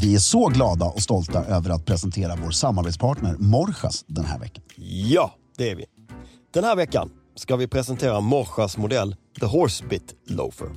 Vi är så glada och stolta över att presentera vår samarbetspartner Morjas den här veckan. Ja, det är vi. Den här veckan ska vi presentera Morsas modell The Horsebit Loafer.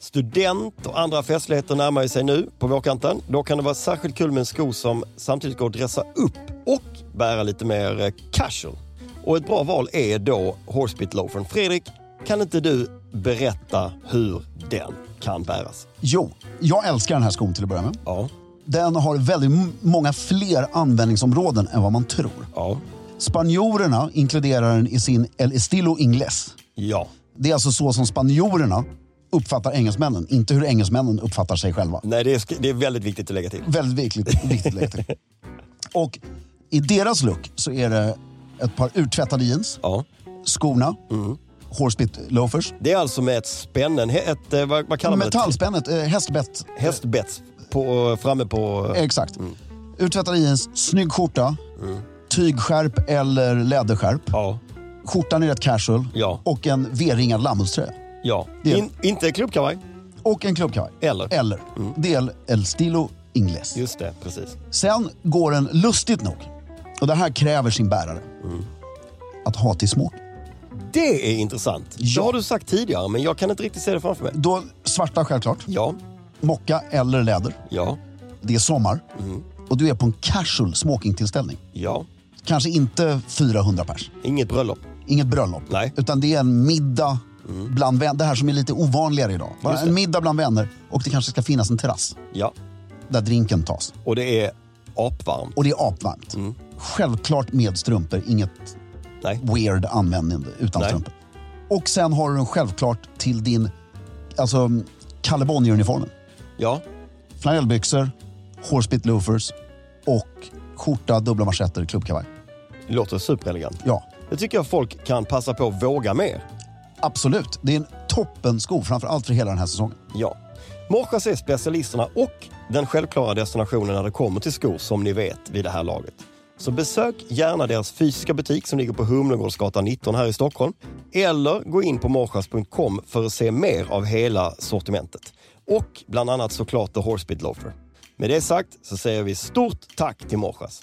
Student och andra festligheter närmar sig nu på vårkanten. Då kan det vara särskilt kul med en sko som samtidigt går att dressa upp och bära lite mer eh, casual. Och ett bra val är då Horsebit Loafern. Fredrik, kan inte du berätta hur den kan bäras? Jo, jag älskar den här skon till att börja med. Ja. Den har väldigt många fler användningsområden än vad man tror. Ja. Spanjorerna inkluderar den i sin El Estilo Ingles. Ja. Det är alltså så som spanjorerna uppfattar engelsmännen, inte hur engelsmännen uppfattar sig själva. Nej, det är, det är väldigt viktigt att lägga till. Väldigt viktigt, viktigt att lägga till. Och i deras look så är det ett par urtvättade jeans, Ja. skorna, horsebit loafers, Det är alltså med ett spännen, ett, eh, vad, vad kallar man det? metallspännet, eh, hästbett. På, framme på... Exakt. Urtvättade jeans, snygg skjorta, tygskärp eller läderskärp. Ja. Skjortan är rätt casual Ja. och en V-ringad lammullströja. Ja. Det- In, inte klubbkavaj. Och en klubbkavaj. Eller? Eller. Det är El Stilo Ingles. Just det, precis. Sen går den lustigt nog, och det här kräver sin bärare, att ha till smoking. Det är intressant. Ja. Det har du sagt tidigare, men jag kan inte riktigt se det framför mig. Då svarta självklart, Ja, mocka eller läder. ja, Det är sommar och du är på en casual smokingtillställning. ja. Kanske inte 400 pers, Inget bröllop. inget bröllop. Nej. Utan det är en middag bland vänner. Det här som är lite ovanligare idag. Bara en middag bland vänner och det kanske ska finnas en terrass Ja. där drinken tas. Och det är apvarmt. Och det är apvarmt. Självklart med strumpor, inget Nej. weird användning utan Nej. strumpor. Och sen har du den självklart till din alltså, Kalle Bonnier-uniformen. Ja, Flanellbyxor, horsebit loafers och skjorta, dubbla manschetter, klubbkavaj. det låter superelegant. Ja, Det tycker jag folk kan passa på att våga mer. absolut. Det är en toppensko, framför allt för hela den här säsongen. Ja. Morsas är specialisterna och den självklara destinationen när det kommer till skor som ni vet vid det här laget. Så besök gärna deras fysiska butik som ligger på Humlegårdsgatan 19 här i Stockholm. Eller gå in på morsas.com för att se mer av hela sortimentet. Och bland annat såklart The Horsebit Loafer. Med det sagt så säger vi stort tack till Morsas.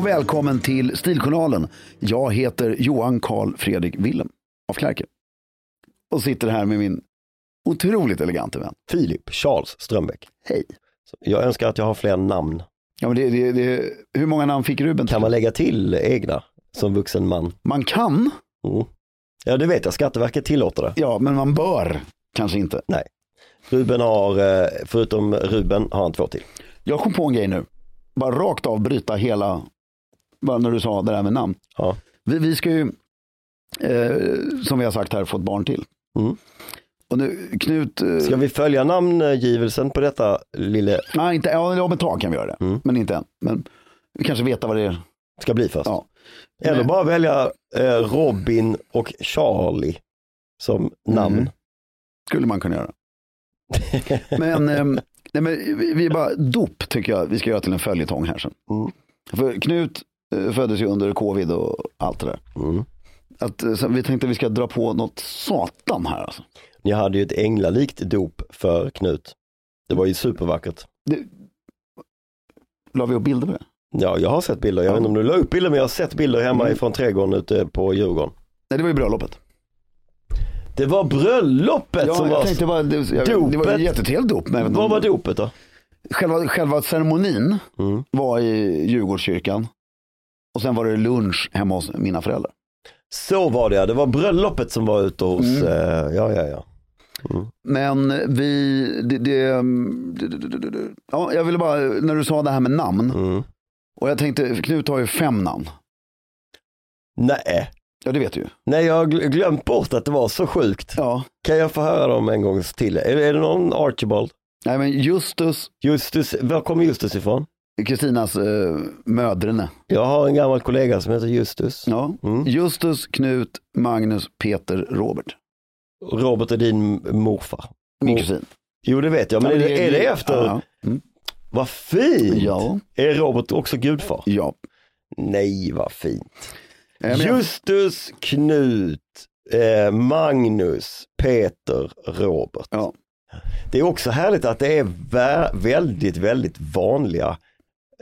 Och välkommen till Stiljournalen. Jag heter Johan Karl Fredrik Willem af Klerker. Och sitter här med min otroligt elegante vän. Filip Charles Strömbäck. Hej. Jag önskar att jag har fler namn. Ja, men det, det, det, hur många namn fick Ruben? Kan man lägga till egna som vuxen man? man kan, Mm. Ja, det vet jag. Skatteverket tillåter det. ja, men man bör kanske inte. Nej. Ruben har, eh, förutom Ruben, har han två till. Jag kom på en grej nu. Bara rakt av bryta hela, bara när du sa det där med namn. Ja. Vi, vi ska ju, eh, som vi har sagt här, få ett barn till. Mm. Och nu, Knut, eh, Ska vi följa namngivelsen på detta lille, nej, inte, ja, om ett tag kan vi göra det, Mm. men inte än. Men vi kanske veta vad det är. ska bli först? Ja. Eller Men- bara välja eh, Robin och Charlie som namn. Mm. Skulle man kunna göra. Men, ehm, nej, men vi, vi bara, dop tycker jag vi ska göra till en följetong här sen. Mm. För Knut föddes ju under covid och allt det där. Mm. Att, eh, vi tänkte att vi ska dra på något satan här alltså. Ni hade ju ett änglalikt dop för Knut. Det var ju supervackert. Det, la vi upp bilder på det? Ja, jag har sett bilder. Jag Ja. vet inte om du la upp bilder, men jag har sett bilder hemma Mm. ifrån trädgården ute på Djurgården. Nej, det var ju bröllopet. Det var bröllopet Ja, som jag var... tänkte bara, det, jag, det var Dopet. ju jättetrevligt dop. Vad var dopet då? Själva, själva ceremonin Mm. var i Djurgårdskyrkan. Och sen var det lunch hemma hos mina föräldrar. Så var det ja, det var bröllopet som var ute hos, Mm. eh, ja ja ja. Men vi, det, det, det. Ja, jag ville bara, när du sa det här med namn. Mm. Och jag tänkte, Knut har ju fem namn. Nej, Ja, det vet du ju. nej jag har gl- glömt bort att det var så sjukt. Ja. Kan jag få höra dem en gång till? Är, är det någon Archibald? Nej, men Justus, Justus, var kommer Justus ifrån? Kristinas eh, mödrene. Jag har en gammal kollega som heter Justus. Ja. Mm. Justus, Knut, Magnus, Peter, Robert. Robert är din morfar. Min kusin. Jo det vet jag, men Ja, är, det, är det efter? Ja. Mm. Vad fint! Ja. Är Robert också gudfar? ja. Nej vad fint. Eh, men jag- Justus, Knut, eh, Magnus, Peter, Robert. Ja. Det är också härligt att det är vä- väldigt, väldigt vanliga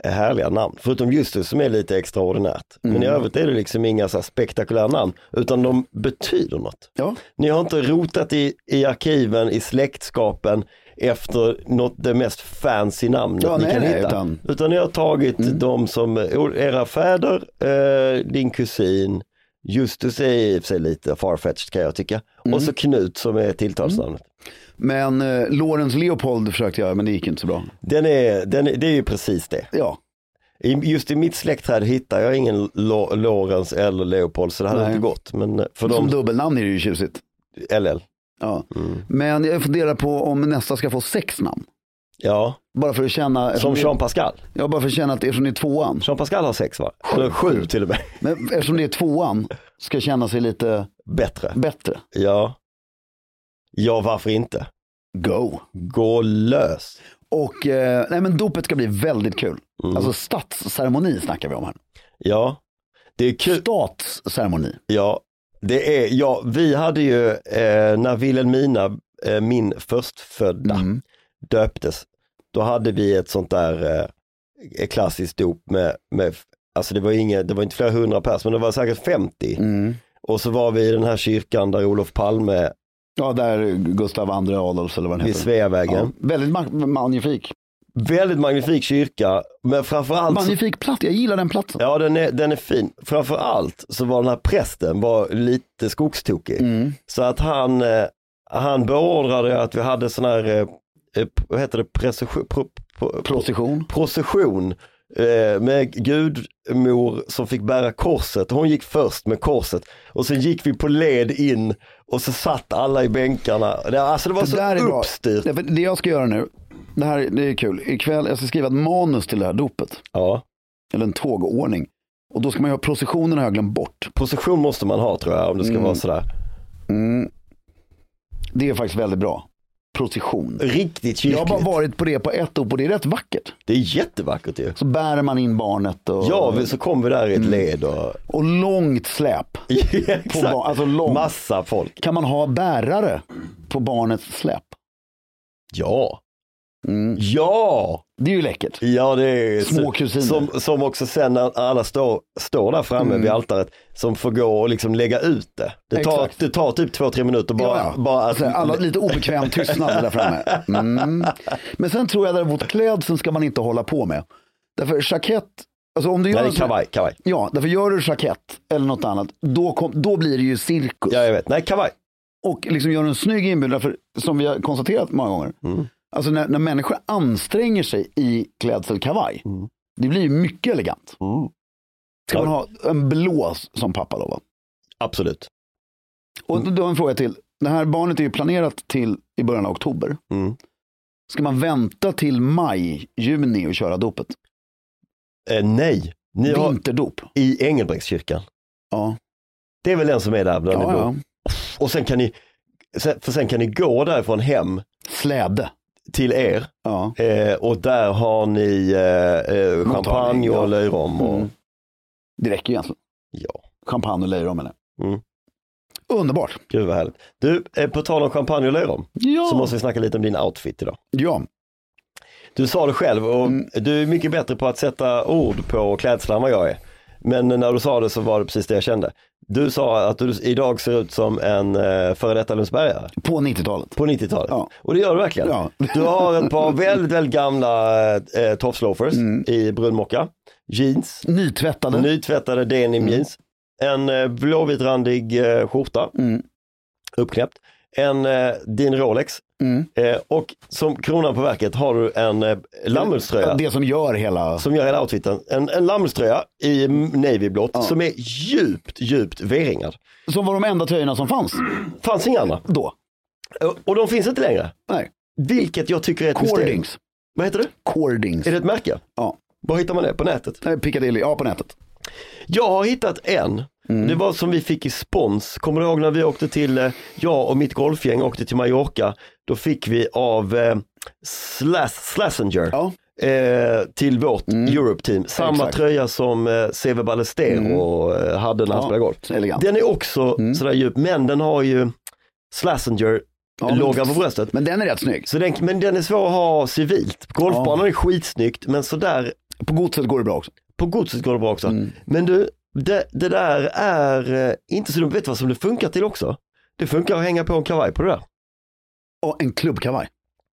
härliga namn. Förutom Justus som är lite extraordinärt. Men i Mm. övrigt är det liksom inga så spektakulära namn, utan de betyder något. Ja. Ni har inte rotat i, i arkiven, i släktskapen efter något, det mest fancy namnet Ja, ni nej, kan nej, hitta. utan- Utan ni har tagit Mm. de som, era fäder, eh, din kusin, Justus är i och för sig lite farfetched kan jag tycka. Mm. Och så Knut som är tilltalsnamnet. Men eh, Lorenz Leopold försökte jag, men det gick inte så bra. Den är, den är, det är ju precis det. Ja, I, just i mitt släktträd hittar jag ingen Lo- eller Leopold så det hade Nej. inte gått. Men för som dem, dubbelnamn är det ju tjusigt. LL. Ja. Mm. Men jag funderar på om nästa ska få sex namn. Ja, Bara för att känna, som Jean Pascal. Ja, bara för att känna att eftersom det är tvåan. Jean Pascal har sex va? Eller sju till och med. Men eftersom det är tvåan ska känna sig lite Bättre. bättre. Ja. Ja, varför inte? Go. Gå lös. Och eh, nej, men dopet ska bli väldigt kul. Mm. Alltså statsceremoni snackar vi om här. Ja, det är kul. Statsceremoni. Ja, det är, ja, vi hade ju eh, när Wilhelmina, eh, min förstfödda, Mm. döptes, då hade vi ett sånt där eh, klassiskt dop med, med alltså det var, inget, det var inte flera hundra pers, men det var säkert 50. Mm. Och så var vi i den här kyrkan där Olof Palme Ja, där Gustav II Adolfs eller vad den vid heter. Sveavägen. Ja, väldigt ma- magnifik. Väldigt magnifik kyrka, men framförallt så, Magnifik plats, jag gillar den platsen. Ja, den är, den är fin. Framförallt så var den här prästen var lite skogstokig. Mm. Så att han, eh, han beordrade att vi hade sån här, eh, eh, vad heter det, Procession. procession eh, med gudmor som fick bära korset. Hon gick först med korset och sen gick vi på led in och så satt alla i bänkarna. Det, alltså det var Det så där är bra. uppstyrt. Därför Det jag ska göra nu, det här det är kul. Ikväll, jag ska skriva ett manus till det här dopet. Ja, Eller en tågordning. Och då ska man göra processionen har jag glömt bort. procession måste man ha tror jag om det ska Mm. vara sådär. Mm. Det är faktiskt väldigt bra. Procession. Riktigt Jag har bara kyrkligt. varit på det på ett dop och det är rätt vackert. Det är jättevackert ju. Så bär man in barnet och, Ja, så kom vi där i ett Mm. led och och långt släp. På barn, alltså långt. Massa folk. Kan man ha bärare på barnets släp? Ja. Mm. Ja! Det är ju läckert. Ja det är Små kusiner. Som, som också sen när alla står, står där framme Mm. vid altaret som får gå och liksom lägga ut det. Det tar, Exakt. det tar typ två, tre minuter bara, Ja, ja. bara att... Alla lite obekväm tystnad där framme. Mm. Men sen tror jag däremot klädseln ska man inte hålla på med. Därför jackett, alltså om du gör Nej, kavaj, kavaj. Ja, därför gör du jackett eller något annat, då, kom, då blir det ju cirkus. Ja jag vet, nej kavaj. Och liksom gör en snygg inbjudan, därför som vi har konstaterat många gånger, Mm. Alltså när, när människor anstränger sig i klädsel kavaj, Mm. det blir ju mycket elegant. Mm. Ska Ja. man ha en blås som pappa då? Va? Absolut. Och då, då har en fråga till. Det här barnet är ju planerat till i början av oktober. Mm. Ska man vänta till maj, juni och köra dopet? Eh, nej, ni har Vinterdop. i Engelbrektskyrkan. Ja, Det är väl den som är där bland ja, ja. Och sen kan ni, för sen kan ni gå därifrån hem Släde. Till er Ja. eh, och där har ni eh, eh, champagne och löjrom. Och, Mm. Det räcker ju egentligen. Ja, Champagne och löjrom eller? Mm. Underbart. gud vad härligt. Du, eh, på tal om champagne och löjrom Ja. så måste vi snacka lite om din outfit idag. ja. Du sa det själv och Mm. du är mycket bättre på att sätta ord på klädslar än vad jag är. Men när du sa det så var det precis det jag kände. Du sa att du idag ser ut som en eh, före detta Lundsbergare På 90-talet. på 90-talet. Ja. Och det gör du verkligen. Ja. Du har ett par väldigt, väldigt gamla eh, tofsloafers Mm. i brun mocka, jeans, Nytvättade. nytvättade denim Mm. jeans, en eh, blåvitrandig eh, skjorta, Mm. uppknäppt, en eh, din Rolex Mm. eh, och som kronan på verket har du en eh, lammullströja Det som gör hela... som gör hela outfiten. En, en lammullströja i navyblått som är djupt, djupt V-ringad. Som var de enda tröjorna som fanns Fanns inga andra. då. Och- de finns inte längre. Nej. Vilket jag tycker är ett mysterium. Cordings. Vad heter det? Cordings. Är det ett märke? Ja. Var hittar man det? På nätet? Piccadilly, ja på nätet. Jag har hittat en. Mm. Det var som vi fick i spons. Kommer du ihåg när vi åkte till, eh, jag och mitt golfgäng åkte till Mallorca. Då fick vi av eh, Slazenger Ja. eh, till vårt Europe-team. Samma Exakt. tröja som eh, Seve Ballestero eh, hade när han Ja, spelade golf. elegant. Den är också sådär djup, men den har ju Slazenger Ja, men- logga på bröstet. Men den är rätt snygg. Så den, men den är svår att ha civilt. Golfbanan är skitsnyggt, men sådär På godset går det bra också. på godset går det bra också. Mm. Men du, det, det där är eh, inte så dumt. Vet du vad som det funkar till också? Det funkar att hänga på en kavaj på det där. Och en klubbkavaj.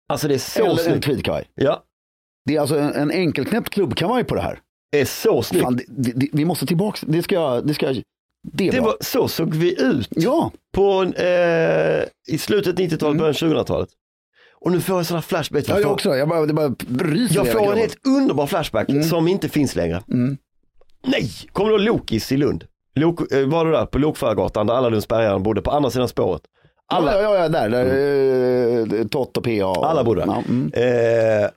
Alltså det är så Eller en snyggt. tweedkavaj. Ja, Det är alltså en, en enkelknäppt klubbkavaj på det här. det är så snyggt. Fan, det, det, vi måste tillbaka, det ska jag, det ska jag, det är Det bra. var, så såg vi ut Ja, på, eh, i slutet 90-talet, början 2000-talet. Och nu får jag sådana flashbacks. ja Jag jag också. Jag bara, det bara ryser jag hela får en kroppen. helt underbar flashback som inte finns längre. Mm. Nej, kommer du ihåg Lokis i Lund? Lok, eh, var du där på Lokförargatan där alla Lundsbergare bodde på andra sidan spåret? Alla, Ja, ja, ja, där. där eh, Tott och PA. och- Alla bodde där. Mm. Eh,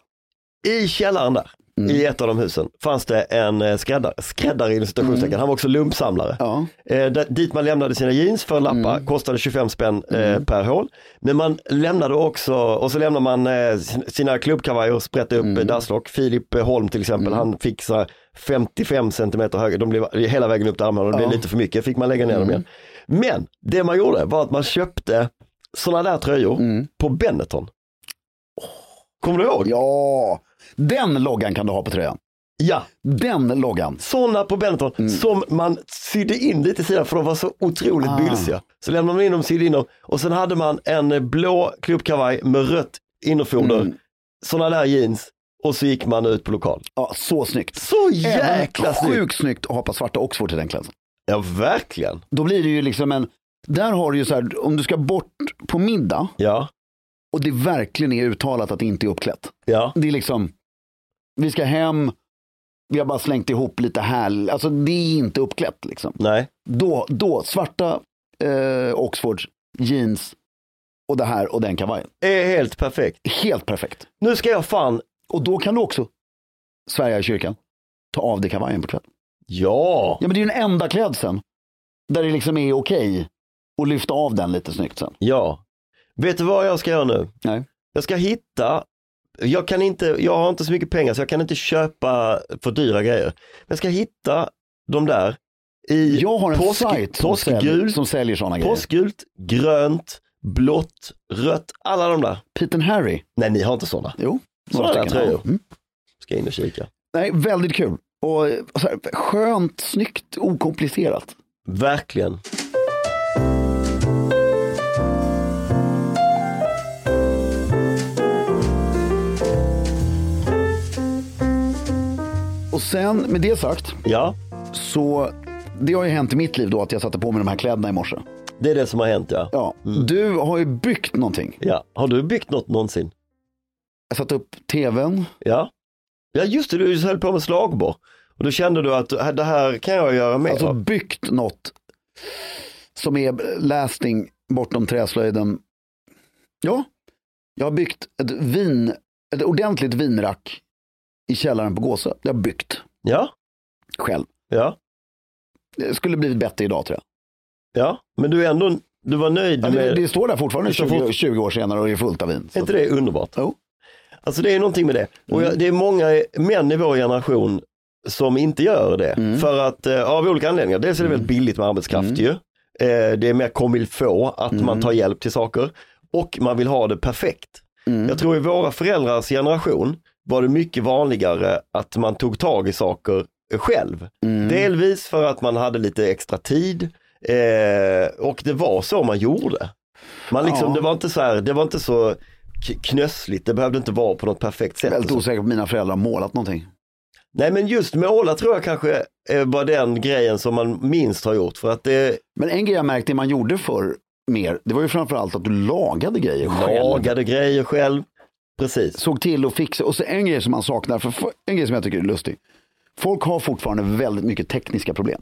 I källaren där, i ett av de husen, fanns det en eh, skräddare, skräddare inom citationstecken, han var också lumpsamlare. ja. Eh, där, dit man lämnade sina jeans för en lappa, kostade 25 spänn eh, per hål. Men man lämnade också, och så lämnade man eh, sin- sina klubbkavajer och sprätte upp mm. dasslock. Filip eh, Holm till exempel, han fick så här 55 centimeter höga, de blev hela vägen upp till armarna, det blev lite för mycket, fick man lägga ner dem igen. Men det man gjorde var att man köpte sådana där tröjor på Benetton. Kommer du ihåg? ja, den loggan kan du ha på tröjan. Ja, Den loggan. sådana på Benetton som man sydde in lite i sidan för de var så otroligt Ah. bylsiga. Så lämnade man in dem, sydde in dem och sen hade man en eh, blå klubbkavaj med rött innerfoder, Mm. sådana där jeans och så gick man ut på lokal. Ja, så snyggt. Så jäkla Även snyggt! Sjukt snyggt att ha på svarta Oxford till den klädseln. Ja, verkligen. Då blir det ju liksom en, där har du ju så här, om du ska bort på middag Ja, och det verkligen är uttalat att det inte är uppklätt. ja, Det är liksom, vi ska hem, vi har bara slängt ihop lite här, alltså det är inte uppklätt liksom. nej, Då, då svarta eh, Oxfords, jeans och det här och den kavajen. är helt perfekt. Helt perfekt. Nu ska jag fan, Och då kan du också, Sverige i kyrkan, ta av dig kavajen på kvällen. ja, Ja men det är ju den enda klädseln där det liksom är okej att lyfta av den lite snyggt sen. ja. Vet du vad jag ska göra nu? Nej. Jag ska hitta, jag kan inte, jag har inte så mycket pengar så jag kan inte köpa för dyra grejer. Men jag ska hitta de där i Jag har en påsk, sajt som, säljer, påskgult, som säljer sådana grejer. påskgult, grönt, blått, rött, alla de där. Pete and Harry. Nej, ni har inte sådana. Jo. Sådana där tröjor. Mm. Ska in och kika. Nej, väldigt kul. Och så här, skönt, snyggt, okomplicerat. Verkligen. Och sen med det sagt, Ja, så det har ju hänt i mitt liv då att jag satte på mig de här kläderna i morse. det är det som har hänt ja. Ja, du har ju byggt någonting. ja. Har du byggt något någonsin? Jag satte upp tvn. Ja. Ja just det, du höll på med slagborr. Och då kände du att det här kan jag göra mer Alltså byggt något som är lasting bortom träslöjden. Ja, jag har byggt ett vin, ett ordentligt vinrack i källaren på Gåsö. Jag har byggt Ja, själv. ja, Det skulle blivit bättre idag tror jag. ja. Men du är ändå, du var nöjd Ja, det, med, det står där fortfarande Det står 20, fort- 20 år senare och är fullt av vin. är inte det underbart? Jo. Alltså det är någonting med det. Och jag, det är många män i vår generation som inte gör det. För att, eh, av olika anledningar. Dels är det väldigt billigt med arbetskraft ju. Eh, det är mer comme faut, att man tar hjälp till saker. Och man vill ha det perfekt. Jag tror i våra föräldrars generation var det mycket vanligare att man tog tag i saker själv. Delvis för att man hade lite extra tid eh, och det var så man gjorde. Man liksom, Ja. det, var inte så här, det var inte så k- knössligt, det behövde inte vara på något perfekt sätt. Väldigt osäker på mina föräldrar har målat någonting. Nej men just måla tror jag kanske är bara den grejen som man minst har gjort. För att det Men en grej jag märkte man gjorde för mer, det var ju framförallt att du lagade grejer själv. lagade grejer själv. Precis. Såg till att fixa. Och så en grej som man saknar, för en grej som jag tycker är lustig. Folk har fortfarande väldigt mycket tekniska problem.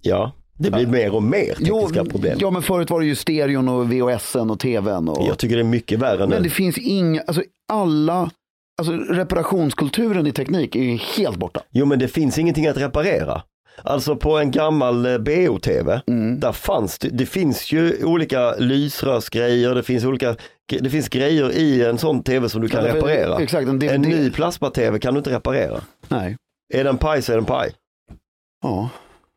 Ja, det blir mer och mer tekniska problem. ja, men förut var det ju stereon och VHSen och tvn. Och... Jag tycker det är mycket värre nu. Men det finns inga, alltså alla, alltså reparationskulturen i teknik är ju helt borta. Jo men det finns ingenting att reparera. Alltså på en gammal eh, BO-TV, Mm. där fanns det, det finns ju olika lysrörsgrejer, det finns olika, det finns grejer i en sån TV som du kan Ja, reparera. exakt, en en ny plasma-TV kan du inte reparera. Nej. Är den paj så är den paj. Ja.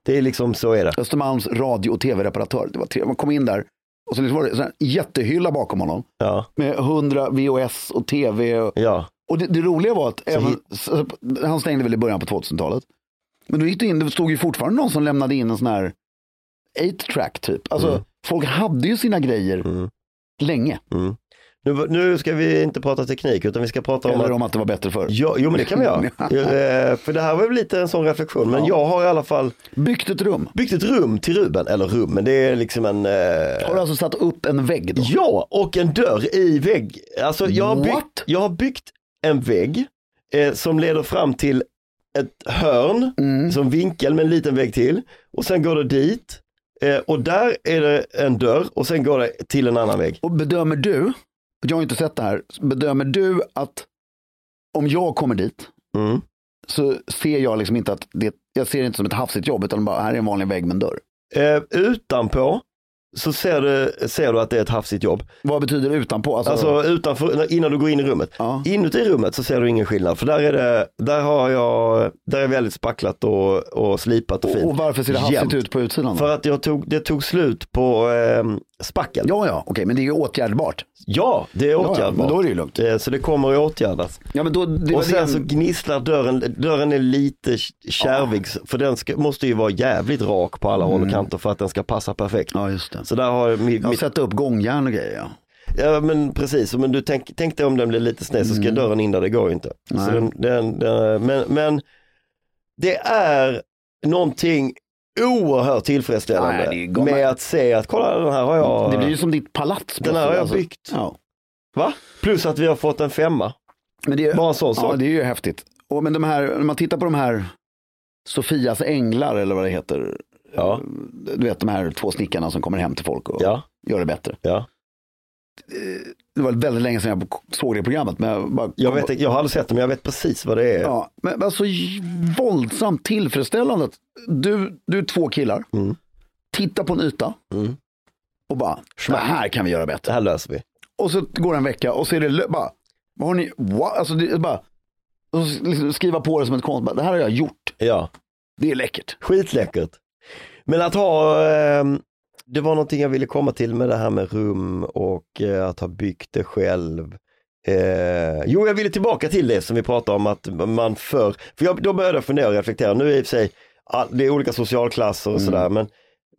Det är liksom så är det. Östermalms radio och tv-reparatör. Det var trevligt. Man kom in där och så liksom var det en jättehylla bakom honom Ja, med 100 VHS och tv. Och, ja, och det, det roliga var att även, så, han stängde väl i början på 2000-talet. Men då gick det in, det stod ju fortfarande någon som lämnade in en sån här 8-track typ. Alltså Mm. folk hade ju sina grejer Mm. länge. mm. Nu, nu ska vi inte prata teknik utan vi ska prata om Eller att om att det var bättre förr. Ja, jo men det kan vi göra. Eh, För det här var väl lite en sån reflektion. Men jag har i alla fall Byggt ett rum. byggt ett rum till Ruben. Eller rum, men det är liksom en... eh, Har du alltså satt upp en vägg då? Ja, och en dörr i vägg. Alltså jag har byggt, What? jag har byggt en vägg eh, som leder fram till ett hörn, Mm. som vinkel med en liten vägg till. Och sen går det dit. Eh, och där är det en dörr och sen går det till en annan vägg. Och bedömer du, jag har inte sett det här, bedömer du att om jag kommer dit Mm. så ser jag liksom inte att det, jag ser det inte som ett hafsigt jobb utan bara här är en vanlig vägg med en dörr. Eh, utanpå så ser du, ser du att det är ett hafsigt jobb. Vad betyder utanpå? Alltså, Alltså utanför, innan du går in i rummet. ja. Inuti rummet så ser du ingen skillnad för där är det, där har jag, där är väldigt spacklat och, och slipat och fint. och, varför ser det hafsigt ut på utsidan? Då? För att jag tog, det tog slut på eh, spackel. Ja, Ja, ja, okej, men det är ju åtgärdbart. det är Ja, ja, åtgärdbart. men då är det ju lugnt. Eh, Så det kommer att åtgärdas. Ja, men då, det och sen det, så gnisslar dörren, dörren är lite kärvig för den ska, måste ju vara jävligt rak på alla håll och kanter för att den ska passa perfekt. Mm. Ja, just det. Så där har jag mi- Jag har mitt, sett upp gångjärn och grejer. Ja. ja men precis, men du tänk, tänk dig om den blir lite sned så ska dörren in där, det går ju inte. Så Mm. Nej. den, den, den, men, men det är någonting oerhört tillfredsställande Nej, med att se att kolla den här har jag, Det blir ju som ditt palats. den här har jag alltså. byggt. Ja. Va? Plus att vi har fått en femma. Men det, är- Bara en sån ja, sak. det är ju häftigt. Och, men de här, när man tittar på de här Sofias änglar eller vad det heter. Ja. Du vet de här två snickarna som kommer hem till folk och Ja, gör det bättre. ja. Det var väldigt länge sedan jag såg det programmet. Men jag, bara, Jag, vet, jag har aldrig sett det men jag vet precis vad det är. Ja, men alltså våldsamt tillfredsställande. att Du, du är två killar, Mm. tittar på en yta Mm. och bara, det här kan vi göra bättre. Det här löser vi. Och så går det en vecka och så är det bara, vad har ni, what? Alltså det bara, och liksom skriva på det som ett konst, bara, det här har jag gjort, Ja, det är läckert. skitläckert. Men att ha, ehm, det var någonting jag ville komma till med det här med rum och eh, att ha byggt det själv. Eh, jo, jag ville tillbaka till det som vi pratade om att man för, för jag, då började jag fundera och reflektera, nu är det i och för sig, all- det är olika socialklasser och Mm. sådär, men,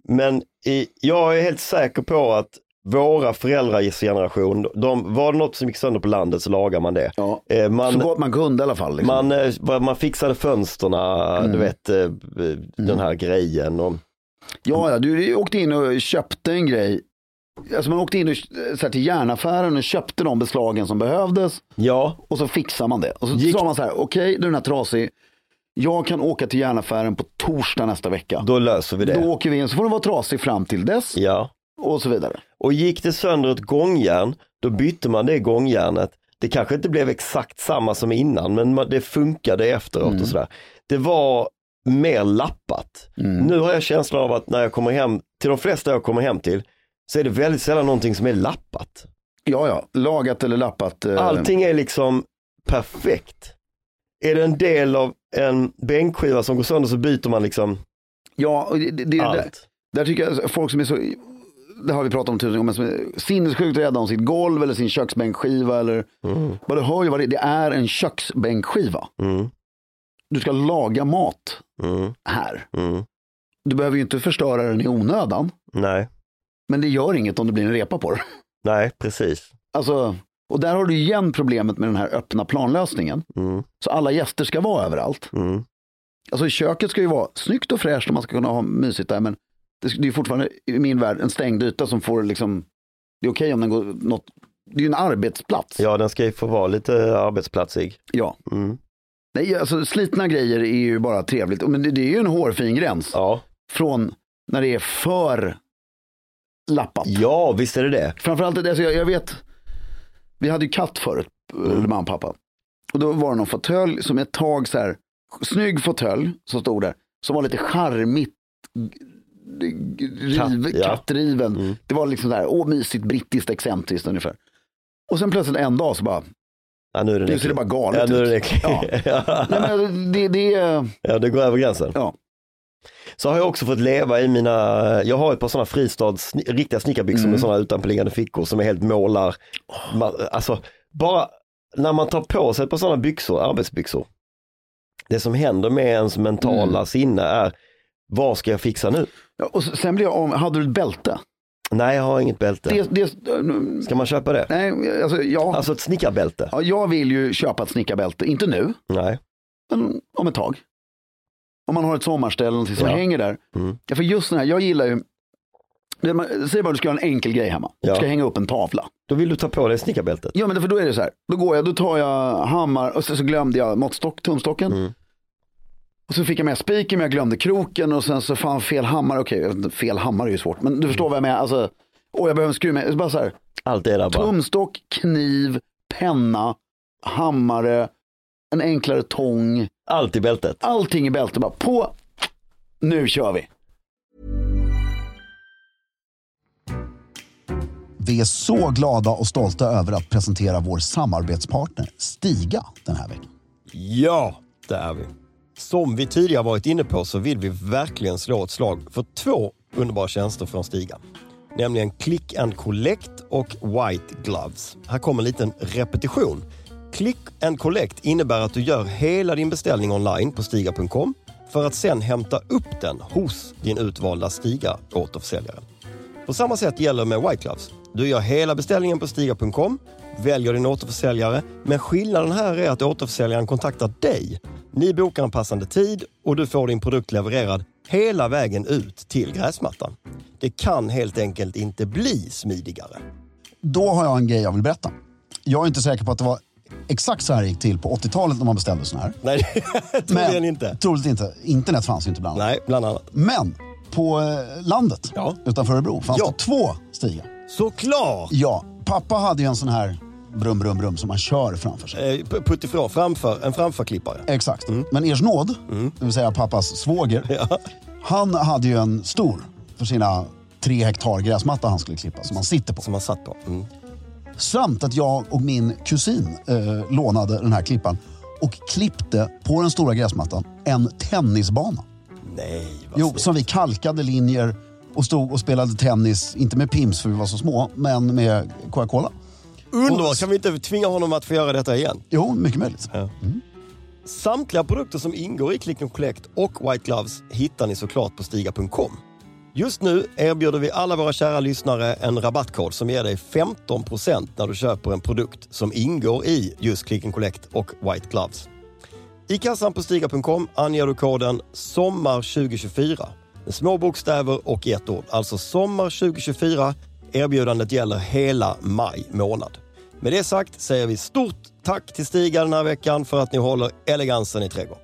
men i, jag är helt säker på att våra föräldrars generation, de, var det något som gick sönder på landet så lagar man det. Ja. Eh, man, så gott man kunde i alla fall. Liksom. man, eh, man fixade fönsterna, Mm. du vet eh, den här grejen. Och, Ja, ja, du åkte in och köpte en grej. Alltså man åkte in och, så här, till järnaffären och köpte de beslagen som behövdes ja, och så fixar man det. Och så Gick- sa man så här, okej, är den här trasig. Jag kan åka till järnaffären på torsdag nästa vecka. då löser vi det. Då åker vi in, så får den vara trasig fram till dess Ja. och så vidare. Och gick det sönder ett gångjärn, då bytte man det gångjärnet. Det kanske inte blev exakt samma som innan, men det funkade efteråt Mm. och sådär. Det var mer lappat. Nu har jag känslan av att när jag kommer hem, till de flesta jag kommer hem till, så är det väldigt sällan någonting som är lappat. Ja, ja, lagat eller lappat. eh, Allting är liksom perfekt. Är det en del av en bänkskiva som går sönder så byter man liksom Ja, det, det, det, där, allt. där tycker jag folk som är så, det har vi pratat om tusen gånger, men som är sinnessjukt rädda om sitt golv eller sin köksbänkskiva eller Mm. vad du hör ju vad det är. Det är en köksbänkskiva. Mm. Du ska laga mat Mm. här. Mm. Du behöver ju inte förstöra den i onödan, Nej, men det gör inget om det blir en repa på det. nej precis. Alltså, och där har du igen problemet med den här öppna planlösningen. Mm. Så alla gäster ska vara överallt. Mm. Alltså köket ska ju vara snyggt och fräscht och man ska kunna ha mysigt där. Men det är fortfarande i min värld en stängd yta som får liksom, det är okej om den går något, det är ju en arbetsplats. Ja, den ska ju få vara lite arbetsplatsig. Ja. Mm. Nej, alltså slitna grejer är ju bara trevligt. Men det, det är ju en hårfin gräns. Ja. Från när det är för lappat. ja, visst är det det. Framförallt, alltså jag, jag vet, vi hade ju katt förut, eller mamma och pappa. Och då var det någon fåtölj som ett tag så här, snygg fåtölj som stod där, som var lite charmigt riv, Katt, ja. kattriven. Mm. Det var liksom så här, åh mysigt, brittiskt, excentriskt ungefär. Och sen plötsligt en dag så bara, Ja, nu är den nu ser det bara galet Ja, nu är den ut. Ja. Ja. Nej, men det, det är, ja, det går över gränsen. ja. Så har jag också fått leva i mina, jag har ett par sådana fristads, riktiga snickarbyxor Mm. med sådana utanpåliggande fickor som är helt målar. Ma- Alltså, bara när man tar på sig ett par sådana byxor, arbetsbyxor, det som händer med ens mentala Mm. sinne är, vad ska jag fixa nu? Ja, Och sen blir jag om, hade du ett bälte? Nej, jag har inget bälte. Det, det, Ska man köpa det? nej, alltså, ja, Alltså ett snickarbälte? ja, jag vill ju köpa ett snickarbälte, inte nu, Nej. men om ett tag. Om man har ett sommarställe som Ja. hänger där. Mm. Ja, för just den här, jag gillar ju, man- säg bara att du ska göra en enkel grej hemma. Ja. Du ska hänga upp en tavla. Då vill du ta på dig snickarbältet. Ja men för då är det så här, då går jag, då tar jag hammar och så, så glömde jag måttstock, tumstocken. Mm. Och så fick jag med spiken men jag glömde kroken och sen så fan fel hammare, okej fel hammare är ju svårt. Men du förstår vad jag menar, alltså, och jag behöver en skruv med, bara så här, Allt är där bara. tumstock, kniv, penna, hammare, en enklare tång, Allt i bältet. allting i bältet bara på, nu kör vi. Vi är så glada och stolta över att presentera vår samarbetspartner Stiga den här veckan. Ja, det är vi. Som vi tidigare varit inne på så vill vi verkligen slå ett slag för två underbara tjänster från Stiga. Nämligen Click and Collect och White Gloves. Här kommer en liten repetition. Click and Collect innebär att du gör hela din beställning online på Stiga.com för att sen hämta upp den hos din utvalda Stiga återförsäljare. På samma sätt gäller med White Gloves. Du gör hela beställningen på Stiga.com, väljer din återförsäljare, men skillnaden här är att återförsäljaren kontaktar dig. Ni bokar en passande tid och du får din produkt levererad hela vägen ut till gräsmattan. Det kan helt enkelt inte bli smidigare. Då har jag en grej jag vill berätta. Jag är inte säker på att det var exakt så här det gick till på 80-talet när man beställde såna här. Nej, troligen inte. Troligt inte. Internet fanns ju inte bland annat. Nej, bland annat. Men på eh, landet Ja. utanför Örebro fanns Ja. det två stigar. Såklart! Ja, pappa hade ju en sån här brum, brum, brum som man kör framför sig. Eh, Puttifrån, framför, en framförklippare. Exakt. Men Ers nåd, det vill säga pappas svåger, Mm. Ja. han hade ju en stor för sina tre hektar gräsmatta han skulle klippa som han sitter på. Som man satt på. Mm. Samt att jag och min kusin eh, lånade den här klippan och klippte på den stora gräsmattan en tennisbana. Nej, vad Jo, snyggt. som vi kalkade linjer och stod och spelade tennis, inte med Pims för vi var så små, men med Coca-Cola. Underbart! Kan vi inte tvinga honom att få göra detta igen? Jo, mycket möjligt. Samtliga produkter som ingår i Click and Collect och White Gloves hittar ni såklart på Stiga.com. Just nu erbjuder vi alla våra kära lyssnare en rabattkod som ger dig 15% när du köper en produkt som ingår i just Click and Collect och White Gloves. I kassan på Stiga.com anger du koden SOMMAR2024 med små bokstäver och ett ord. Alltså SOMMAR2024. Erbjudandet gäller hela maj månad. Med det sagt säger vi stort tack till Stiga den här veckan för att ni håller elegansen i trädgården.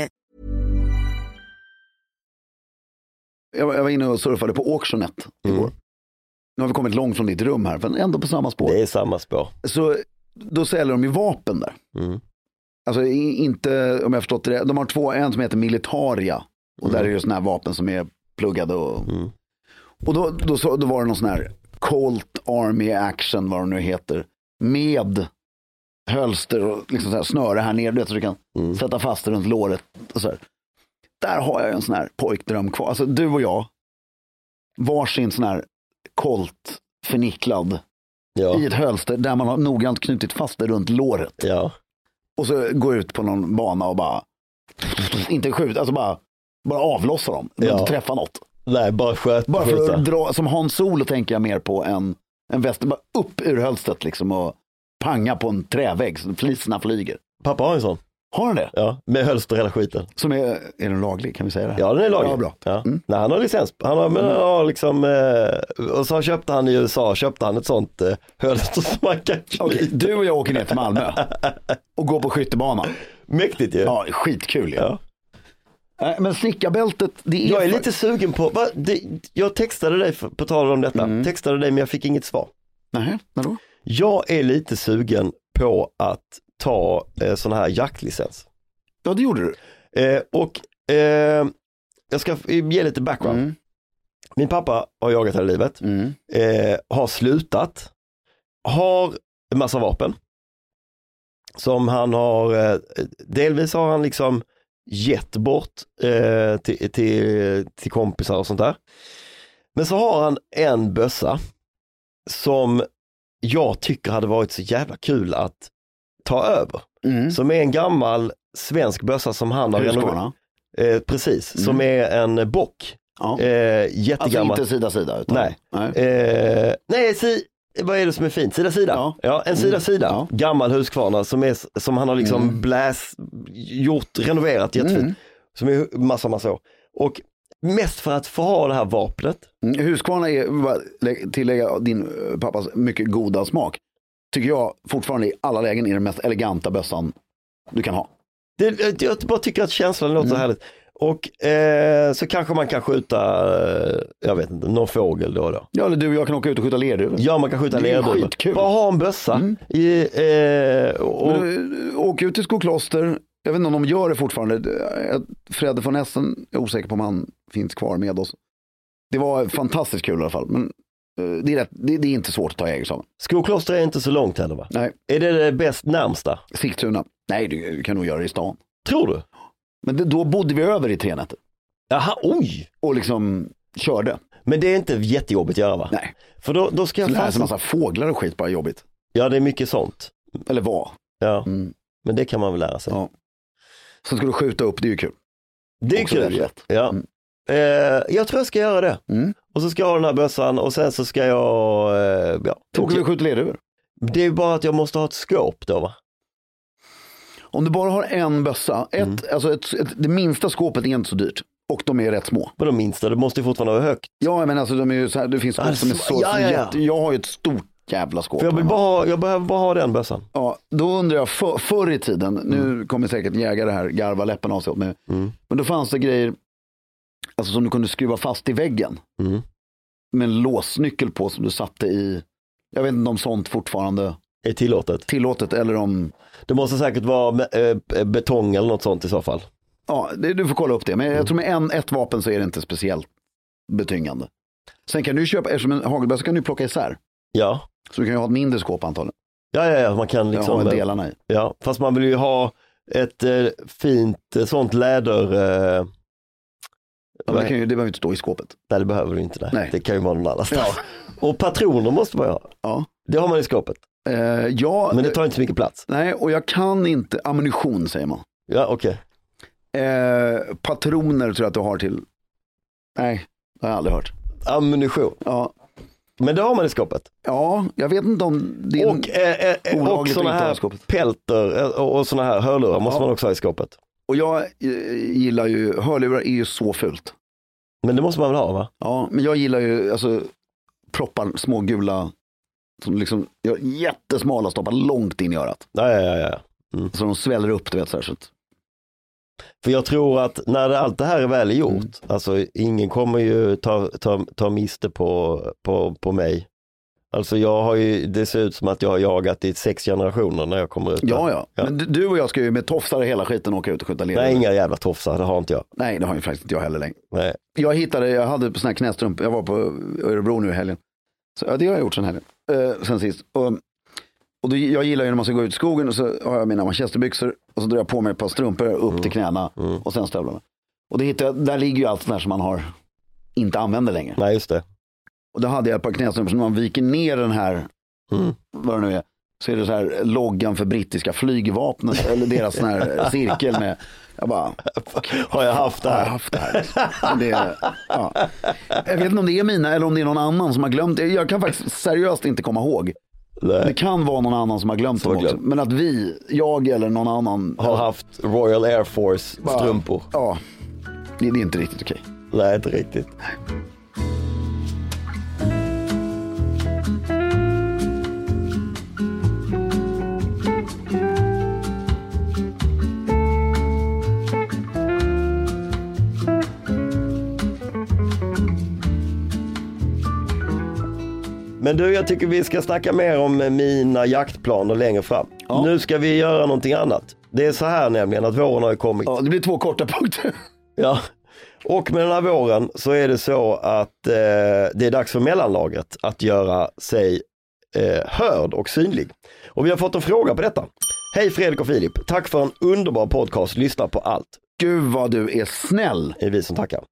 Jag var, jag var inne och surfade på Auctionet igår. Mm. Nu har vi kommit långt från ditt rum här, men ändå på samma spår. Det är samma spår. Så då säljer de ju vapen där. Mm. Alltså inte, om jag förstått det de har två, en som heter Militaria. Och där är det sådana här vapen som är pluggade och, Mm. och då, då, så, då var det någon sån här Colt Army Action, vad de nu heter, med hölster och liksom så här snöre här nere, så du kan Mm. sätta fast det runt låret. Och så här. Där har jag en sån här pojkdröm kvar. Alltså du och jag, varsin sån här kolt förnicklad Ja. i ett hölster där man har noggrant knutit fast det runt låret. ja. Och så gå ut på någon bana och bara, inte skjuta, alltså bara, bara avlossa dem. Ja. Inte träffa något. Nej, bara sköt. Bara för att dra, som Hans Solo tänker jag mer på än en väster. Bara upp ur hölstret liksom och panga på en trävägg så fliserna flyger. Pappa har en sån. Har han det? Ja, med hölster hela skiten. Som är, är den laglig? Kan vi säga det? Ja, den är laglig. Ja, bra. Ja. Mm. Nej, han har licens. Han har, men han har liksom, eh, och så köpte han i USA, köpte han ett sånt eh, hölster som man kan knyta. du och jag åker ner till Malmö och går på skyttebanan. Mäktigt ju. Ja, skitkul ju. Ja. Nej, Men snickarbältet, det är... Jag är fa- lite sugen på, va? Det, jag textade dig, för, på tal om detta, Mm. textade dig men jag fick inget svar. Nej, när då? Jag är lite sugen på att ta eh, sån här jaktlicens. Ja, det gjorde du. Eh, och eh, jag ska ge lite background. Mm. Min pappa har jagat hela livet, Mm. eh, har slutat, har en massa vapen. Som han har, eh, delvis har han liksom gett bort eh, till, till, till kompisar och sånt där. Men så har han en bössa som jag tycker hade varit så jävla kul att ta över. Mm. Som är en gammal svensk bössa som han har renoverat. Eh, precis, som är en bock. Ja. Eh, Alltså jättegammal. inte sida sida. Utan... Nej. Nej. Eh, nej, si, vad är det som är fint? Sida sida? Ja. Ja, en sida Mm. sida. Ja. Gammal Husqvarna som, är, som han har liksom Mm. bläs, gjort, renoverat jättefint. Mm. Som är massa, massa år. Och mest för att få ha det här vapnet. Mm, Husqvarna är, tillägga din eh, pappas mycket goda smak. Tycker jag fortfarande i alla lägen är den mest eleganta bössan du kan ha. Det, jag bara tycker att känslan låter Mm. härligt. Och eh, så kanske man kan skjuta, eh, jag vet inte, någon fågel då och då. Ja, eller du och jag kan åka ut och skjuta lerduvor. Ja, man kan skjuta lerduvor. Bara ha en bössa. Mm. I, eh, och, Men du, åk ut till Skokloster. Jag vet inte om de gör det fortfarande. Fredde von Essen, jag är osäker på om han finns kvar med oss. Det var fantastiskt kul i alla fall. Men eh, det är, rätt, det, det är inte svårt att ta jägarexamen. Skokloster är inte så långt heller va? Nej, Är det det bäst närmsta? Sigtuna. Nej, du, du kan nog göra det i stan. Tror du? Men det, då bodde vi över i tre nätter Jaha, oj! och liksom körde. Men det är inte jättejobbigt att göra va? Nej, För då, då ska jag lär sig massa fåglar och skit bara jobbigt. Ja, det är mycket sånt. Eller var. Ja, Mm. men det kan man väl lära sig. Ja. Sen ska du skjuta upp, det är ju kul. Det är Också kul. Ja. Mm. Eh, jag tror jag ska göra det. Mm. Och så ska jag ha den här bössan och sen så ska jag, eh, ja. Åker vi skjuter lerduvor. Det är bara att jag måste ha ett skåp då va? Om du bara har en bössa, ett, Mm. alltså ett, ett, det minsta skåpet är inte så dyrt. Och de är rätt små. Vadå minsta? Det måste ju fortfarande vara högt. Ja, men alltså de är ju så här, det finns skåp Ah, som är så- ja, ja, ja. Jag har ju ett stort jävla skåp. För jag, vill bara ha, jag behöver bara ha den bössan. Ja, då undrar jag, för, förr i tiden, Mm. nu kommer säkert jägare här garva läppen av sig åt mig. Mm. Men då fanns det grejer alltså, som du kunde skruva fast i väggen. Mm. Med en låsnyckel på som du satte i, jag vet inte om sånt fortfarande Är tillåtet. tillåtet eller om, Det måste säkert vara eh, betong eller något sånt i så fall. ja det, du får kolla upp det. Men Mm. jag tror med en, ett vapen så är det inte speciellt betyngande. Sen kan du köpa, eftersom en hagelbössa kan du plocka isär. Ja, Så du kan ju ha ett mindre skåp antagligen. ja, ja, ja man kan Liksom, ha delarna i. Ja, fast man vill ju ha ett eh, fint eh, sånt läder. Eh, Ja, det, kan ju, det behöver inte stå i skåpet. nej, det behöver du inte. Nej. Nej. Det kan ju vara någon annanstans. Ja. Och patroner måste man ju ha. Ja. Det har man i skåpet. Eh, ja, Men det tar inte så mycket plats. nej, och jag kan inte, ammunition säger man. Ja, okej. Eh, patroner tror jag att du har till, nej, det har jag aldrig hört. Ammunition. Ja, Men det har man i skåpet. ja jag vet inte om det är Och, eh, eh, och olagligt sådana här pelter eh, och, och sådana här hörlurar måste Ja. man också ha i skåpet. Och jag eh, gillar ju, hörlurar är ju så fult. Men det måste man väl ha va? Ja, men jag gillar ju alltså proppar, små gula, som liksom jättesmala stoppar långt in i örat. Ja, ja, ja, ja. Så de sväller upp, du vet att, För jag tror att när allt det här är väl gjort, Mm. alltså ingen kommer ju ta, ta, ta miste på, på, på mig. Alltså jag har ju, det ser ut som att jag har jagat i sex generationer när jag kommer ut. ja, ja, Ja. Men du- och jag ska ju med tofsar hela skiten åka ut och skjuta lerduvor. Nej, inga jävla tofsar, det har inte jag. Nej, det har ju faktiskt inte jag heller längre. Nej. Jag hittade, jag hade såna här knästrumpor, jag var på Örebro nu i helgen. Så, ja, det har jag gjort sen helgen, eh, sen sist. Och, Och då, jag gillar ju när man ska gå ut i skogen och så har jag mina manchesterbyxor och så drar jag på mig ett par strumpor upp till knäna och sen stövlarna. Och det hittar jag, där ligger ju allt sånt där som man har inte använder längre. Nej, just det. Och då hade jag ett par knästrumpor som när man viker ner den här, Mm. vad det nu är, så är det så här loggan för brittiska flygvapnet eller deras sån här cirkel med, jag bara, Har jag haft det har jag här? haft det här? Det, ja. Jag vet inte om det är mina eller om det är någon annan som har glömt det. Jag kan faktiskt seriöst inte komma ihåg. Det Nej. kan vara någon annan som har glömt dem också. Men att vi, jag eller någon annan Har haft Royal Air Force bara- strumpor. Ja, det, det är inte riktigt okej. Nej, inte riktigt. Men du, jag tycker vi ska snacka mer om mina jaktplaner längre fram. Ja. Nu ska vi göra någonting annat. Det är så här nämligen att våren har kommit. Ja, det blir två korta punkter. Ja. Och med den här våren så är det så att eh, det är dags för mellanlagret att göra sig eh, hörd och synlig. Och vi har fått en fråga på detta. Hej Fredrik och Filip, tack för en underbar podcast, lyssna på allt. Gud vad du är snäll. Det är vi som tackar.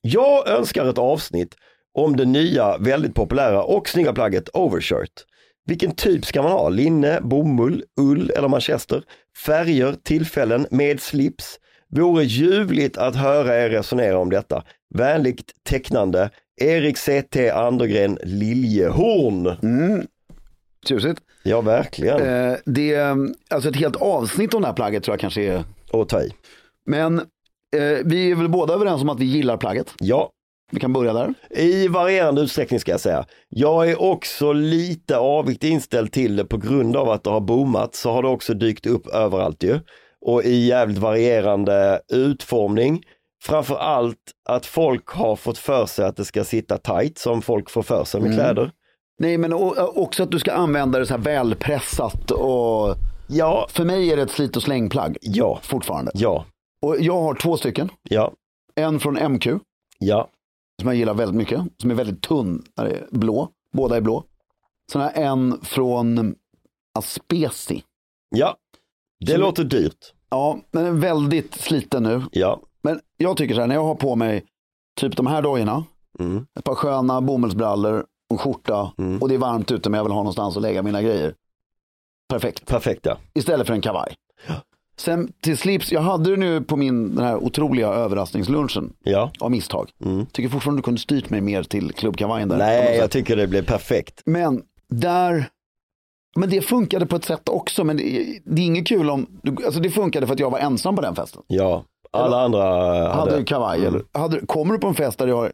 Jag önskar ett avsnitt om det nya, väldigt populära och snygga plagget overshirt. Vilken typ ska man ha? Linne, bomull, ull eller manchester? Färger, tillfällen, med slips? Vore ljuvligt att höra er resonera om detta. Vänligt tecknande, Erik CT Andergren Liljehorn. Mm. Tjusigt. Ja, verkligen. Eh, det är alltså ett helt avsnitt om det här plagget tror jag kanske är. Och ta i. Men eh, vi är väl båda överens om att vi gillar plagget. Ja, Vi kan börja där. I varierande utsträckning ska jag säga. Jag är också lite avigt inställd till det på grund av att det har boomat så har det också dykt upp överallt ju. Och i jävligt varierande utformning. Framför allt att folk har fått för sig att det ska sitta tight som folk får för sig med kläder. Nej, men också att du ska använda det så här välpressat och Ja, för mig är det ett slit och slängplagg ja, fortfarande. ja, Och jag har två stycken. ja, En från MQ ja, som jag gillar väldigt mycket, som är väldigt tunn, är blå. Båda är blå. Sen har jag en från Aspesi. ja. Det Som- låter dyrt. Ja, men den är väldigt sliten nu. Ja, Men jag tycker så här, när jag har på mig typ de här dojorna, mm. ett par sköna bomullsbrallor och en skjorta Mm. och det är varmt ute men jag vill ha någonstans att lägga mina grejer. Perfekt, perfekt ja. istället för en kavaj. Sen till slips, jag hade det nu på min den här otroliga överraskningslunchen Ja. av misstag. Mm. Tycker fortfarande du kunde styrt mig mer till klubbkavajen där. Nej, jag tycker det blev perfekt. Men där, men det funkade på ett sätt också. Men det, det är inget kul om, alltså det funkade för att jag var ensam på den festen. Ja, alla andra hade... Hade, kavaj Mm. eller, hade, kommer du på en fest där du har,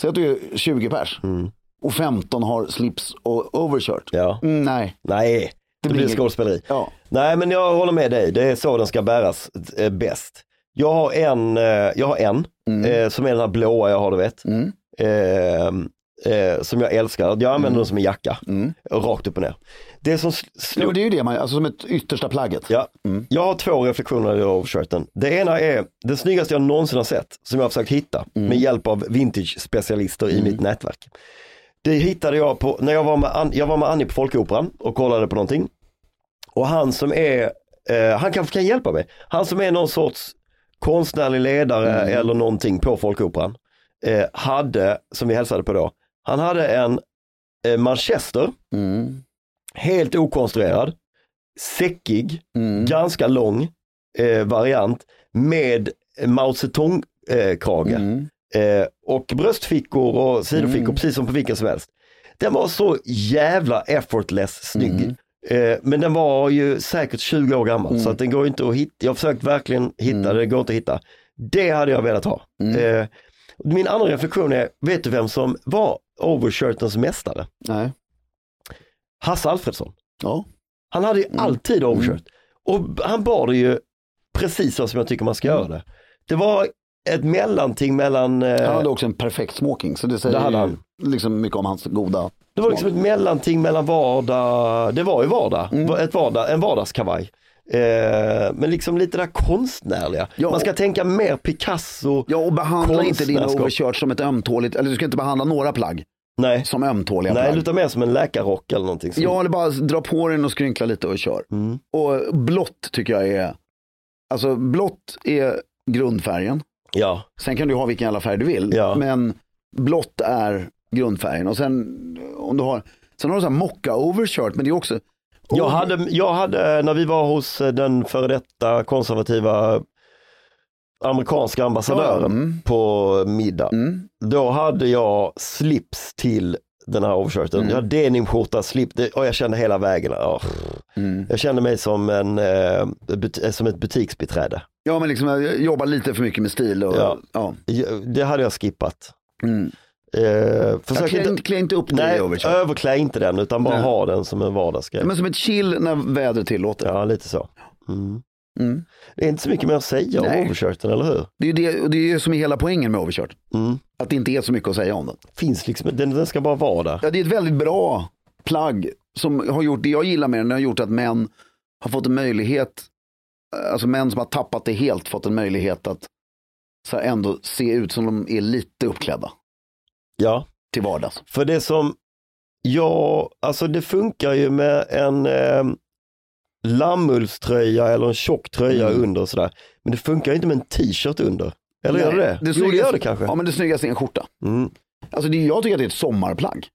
säg att du är 20 pers Mm. och 15 har slips och overshirt. Ja. Mm, nej, Nej, det, blir skådespeleri. ja. Nej, men jag håller med dig. Det är så den ska bäras eh, bäst. Jag har en, eh, jag har en eh, som är den här blåa jag har, du vet. Mm. Eh, eh, som jag älskar. Jag använder den som en jacka, Mm. rakt upp och ner. Det som slog... det är ju det, man, alltså som ett yttersta plagget. Ja, Mm. jag har två reflektioner i overshirten. Det ena är det snyggaste jag någonsin har sett, som jag har försökt hitta Mm. med hjälp av vintage-specialister i mitt nätverk. Det hittade jag på, när jag var med, An- jag var med Annie på Folkoperan och kollade på någonting. Och han som är, eh, han kanske kan hjälpa mig, han som är någon sorts konstnärlig ledare Mm. eller någonting på Folkoperan, eh, hade, som vi hälsade på då, han hade en eh, manchester, Mm. helt okonstruerad, säckig, Mm. ganska lång eh, variant med Mao Zedong eh, Mm. eh, och bröstfickor och sidofickor Mm. precis som på vilken som helst. Den var så jävla effortless snygg. Mm. Eh, men den var ju säkert 20 år gammal Mm. så att den går inte att hitta. Jag har försökt verkligen hitta, Mm. det går inte att hitta. Det hade jag velat ha. Mm. Eh, min andra reflektion är, vet du vem som var overshirtens mästare? Nej. Hasse Alfredsson. Ja. Han hade ju Mm. alltid overshirt. Och han bar det ju precis så som jag tycker man ska Mm. göra det. Det var ett mellanting mellan, eh, Han hade också en perfekt smoking, så det säger Det hade han. liksom mycket om hans goda det var liksom ett mellanting mellan vardag, det var ju vardag, Mm. ett vardag en vardagskavaj. Eh, men liksom lite det där konstnärliga. Ja. Man ska tänka mer Picasso. Ja, och behandla inte dina overshirts som ett ömtåligt, eller du ska inte behandla några plagg Nej, som ömtåliga Nej plagg. det lutar mer som en läkarrock eller någonting. Som... Ja, eller bara dra på den och skrynkla lite och kör. Mm. Och blått tycker jag är, alltså blått är grundfärgen. ja, Sen kan du ha vilken jävla färg du vill. Ja. Men blått är grundfärgen. Och sen om du har, sen har du så här mocka overshirt, men det är också. Jag hade, jag hade, när vi var hos eh, den före detta konservativa amerikanska ambassadören Mm. på middag. Mm. Då hade jag slips till den här overshirten. Mm. Jag hade denimskjorta, slip, det, och jag kände hela vägen, åh, Mm. jag kände mig som, en, eh, eh, som ett butiksbiträde. Ja, men liksom jag jobbar lite för mycket med stil. Och, Ja. ja. Det hade jag skippat. Eh, försök klä, inte, klä inte upp nej, overshirt. överklä inte den utan bara Nej. ha den som en vardagsgrej. Men som ett chill när vädret tillåter. Ja, lite så. Mm. Mm. Det är inte så mycket mer att säga Nej. om overshirten, eller hur? Det är ju det, det är som är hela poängen med overshirt. Mm. Att det inte är så mycket att säga om den. Finns liksom, den, den ska bara vara där. Ja, det är ett väldigt bra plagg som har gjort, det jag gillar med den, det har gjort att män har fått en möjlighet, alltså män som har tappat det helt, fått en möjlighet att så här ändå se ut som de är lite uppklädda Ja, till vardags. för det som, ja, alltså det funkar ju med en eh, lammullströja eller en tjock tröja Mm. under och sådär. Men det funkar inte med en t-shirt under. Eller gör det det? Jo, det gör det kanske. Ja, men det snyggaste är en skjorta. Mm. Alltså det, jag tycker att det är ett sommarplagg.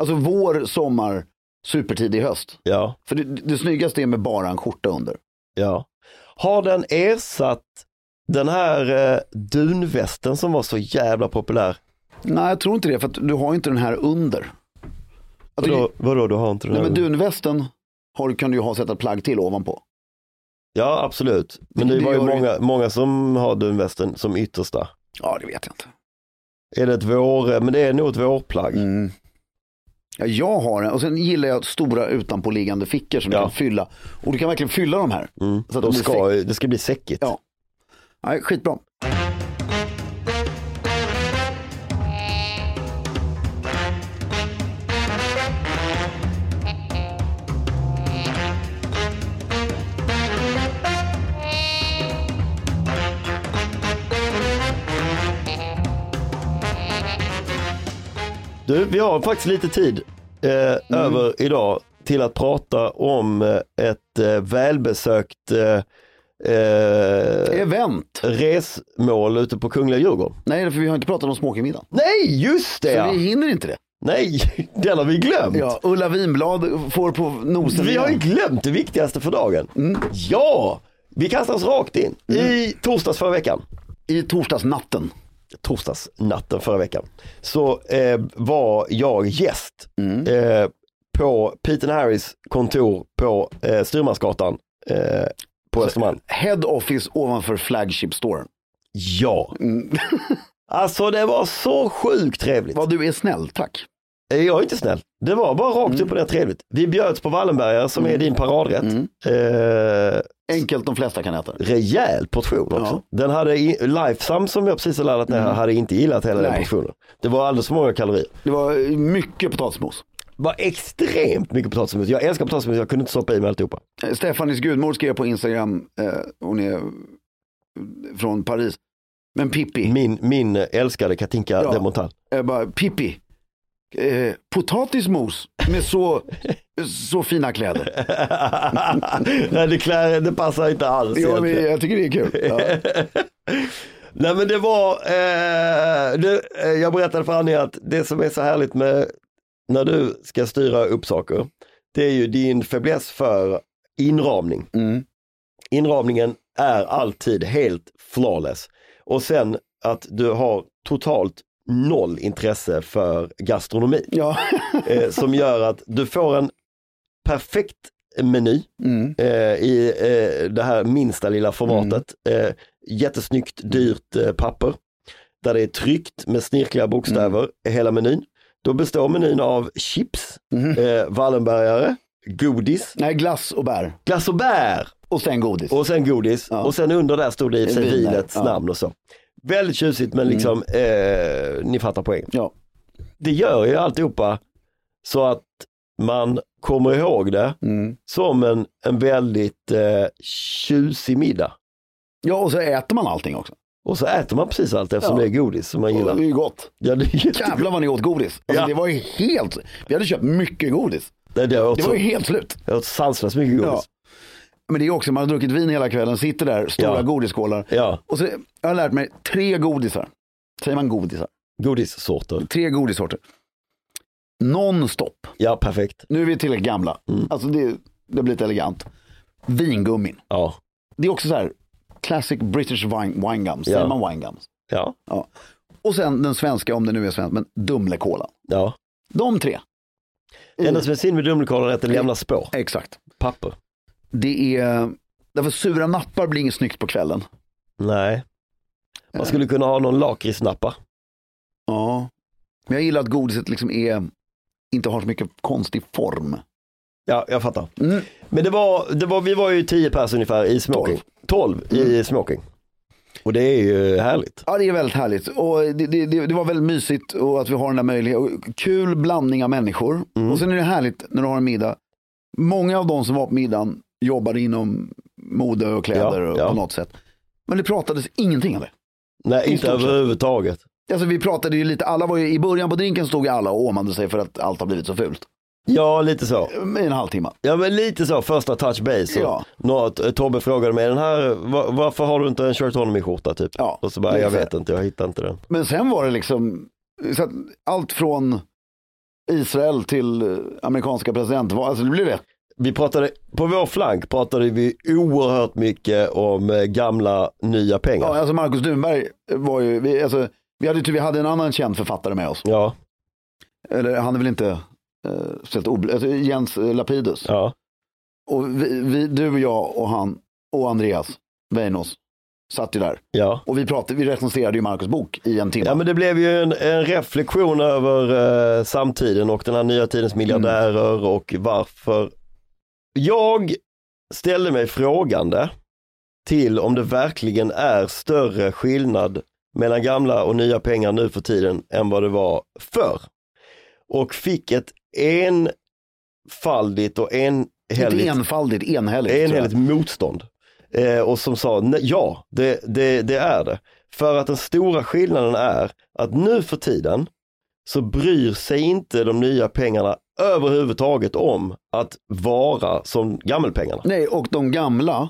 Alltså vår, sommar, supertidig höst. Ja, För det, det snyggaste är med bara en skjorta under. ja. Har den ersatt den här eh, dunvästen som var så jävla populär? Nej, jag tror inte det, för att du har ju inte den här under. Alltså, Vadå, vadå du har inte den nej, här? men dunvästen har, kan du ju ha sätta ett plagg till ovanpå. Ja, absolut. Men det, Det var ju gör det. många, många som har dunvästen som yttersta. Ja, det vet jag inte. Är det ett vår, men det är nog ett vårplagg. Mm. Ja, jag har en och sen gillar jag stora utanpåliggande fickor som Ja. du kan fylla. Och du kan verkligen fylla de här. Mm. Så att De de ska, det ska bli säckigt. Ja. Nej, skitbra. Du, vi har faktiskt lite tid eh, Mm. över idag till att prata om eh, ett eh, välbesökt eh, eh, Event. resmål ute på Kungliga Djurgården. Nej, för vi har inte pratat om smockingmiddagen. Nej, just det Så ja. vi hinner inte det. Nej, den har vi glömt. Ja, Ulla Vinblad får på nosen. Vi har ju glömt det viktigaste för dagen. Mm. Ja, vi kastar oss rakt in. I torsdags förra veckan, I torsdagsnatten. Torsdagsnatten förra veckan, så eh, var jag gäst Mm. eh, på Peter Harris kontor på eh, Styrmansgatan eh, på Östermalm. Head office ovanför flagship store. Ja, Mm. alltså det var så sjukt trevligt. Vad du är snäll, tack. Eh, Jag är inte snäll. Det var bara rakt upp och ner trevligt. Vi bjöds på Wallenbergare som är din paradrätt. Mm. Eh, Enkelt de flesta kan äta. rejäl portion också. Ja. Den hade, Lifesum som jag precis har laddat ner, hade inte gillat hela den Nej. portionen. Det var alldeles för många kalorier. Det var mycket potatismos. Det var extremt mycket potatismos. Jag älskar potatismos, jag kunde inte stoppa i mig alltihopa. Eh, Stefanis gudmor skrev på Instagram, eh, hon är från Paris. Men Pippi, Min, min älskade Katinka Ja. de Montal. jag bara, Pippi, eh, potatismos med så, så fina kläder. Nej, det, klär, det passar inte alls. Ja, men jag tycker det är kul. Ja. Nej men det var, eh, det, eh, jag berättade för Annie att det som är så härligt med när du ska styra upp saker, det är ju din fäbless för inramning. Mm. Inramningen är alltid helt flawless. Och sen att du har totalt noll intresse för gastronomi. Ja. Eh, som gör att du får en perfekt meny Mm. eh, i eh, det här minsta lilla formatet. Eh, jättesnyggt dyrt eh, papper där det är tryckt med snirkliga bokstäver i hela menyn. Då består menyn av chips, Mhm. eh, Wallenbergare, godis, Nej, glass och bär. glass och bär Och sen godis. och sen godis Ja. och sen under där stod det i sig vinets ja. Mm. namn och så. Väldigt tjusigt men liksom, eh, ni fattar poängen. Ja. Det gör ju alltihopa så att man kommer ihåg det Mm. som en, en väldigt eh, tjusig middag. ja, och så äter man allting också. Och så äter man precis allt eftersom Ja. det är godis som man Och det är ju gott. Ja, det är. Jävlar vad ni åt godis. Alltså, Ja. Det var ju helt, vi hade köpt mycket godis. Det, det, åt Det var ju helt slut. jag åt sanslöst mycket godis. Ja. Men det är också, man har druckit vin hela kvällen, sitter där, stora Ja. godisskålar. Ja, Och så, jag har lärt mig tre godisar. Säger man godisar? godissorter. Tre godissorter. Non-stop. Ja, perfekt. Nu är vi tillräckligt gamla. Mm. Alltså det, det blir lite elegant. Vingummin. Ja, Det är också så här, classic British wine, gums. Säger Ja. man wine gums? ja, Och sen den svenska, om det nu är svensk, men Dumlekolan. ja. De tre. Det enda som är synd med Dumlekolan är att det lämnar spår. Exakt. Papper. Det är, därför sura nappar blir inget snyggt på kvällen. Nej. Man skulle kunna ha någon lakritsnappa. Ja. Men jag gillar att godiset liksom är, inte har så mycket konstig form. Ja, jag fattar. Mm. Men det var, det var, vi var ju 10 pers ungefär i smoking. 12 i smoking. Och det är ju härligt. Ja, det är väldigt härligt. Och det, det, det, var väldigt mysigt och att vi har den där möjligheten. Kul blandning av människor. Mm. Och sen är det härligt när du har en middag. Många av de som var på middagen jobbade inom mode och kläder Ja, ja. på något sätt. Men det pratades ingenting om det. Nej, inte överhuvudtaget. Alltså vi pratade ju lite, alla var ju, i början på drinken stod alla och åmade sig för att allt har blivit så fult. Ja, lite så. I en halvtimme. Ja, men lite så. Första touch base. Ja. Något, Tobbe frågade mig, den här, var, varför har du inte en shirt on skjorta typ? Ja, Och så bara, jag vet inte, jag hittar inte den. Men sen var det liksom, allt från Israel till eh, amerikanska presidentval, alltså det blev rätt. Vi pratade, på vår flank pratade vi oerhört mycket om eh, gamla nya pengar. Ja, alltså Marcus Dunberg var ju, vi, alltså, vi, hade, ju- vi hade en annan känd författare med oss. Ja, Eller han är väl inte uh, speciellt obl- alltså, Jens eh, Lapidus. ja, Och vi, vi, du och jag och han och Andreas Weinos satt ju där. ja. Och vi, pratade, vi recenserade ju Marcus bok i en timme. Ja men det blev ju en, en reflektion över eh, samtiden och den här nya tidens miljardärer och varför. Jag ställde mig frågande till om det verkligen är större skillnad mellan gamla och nya pengar nu för tiden än vad det var förr. Och fick ett enfaldigt och Inte enhälligt enfaldigt, enhälligt. enhälligt motstånd. Eh, och som sa, "Nej, ja det, det, det är det. För att den stora skillnaden är att nu för tiden så bryr sig inte de nya pengarna överhuvudtaget om att vara som gammelpengarna. Nej, och de gamla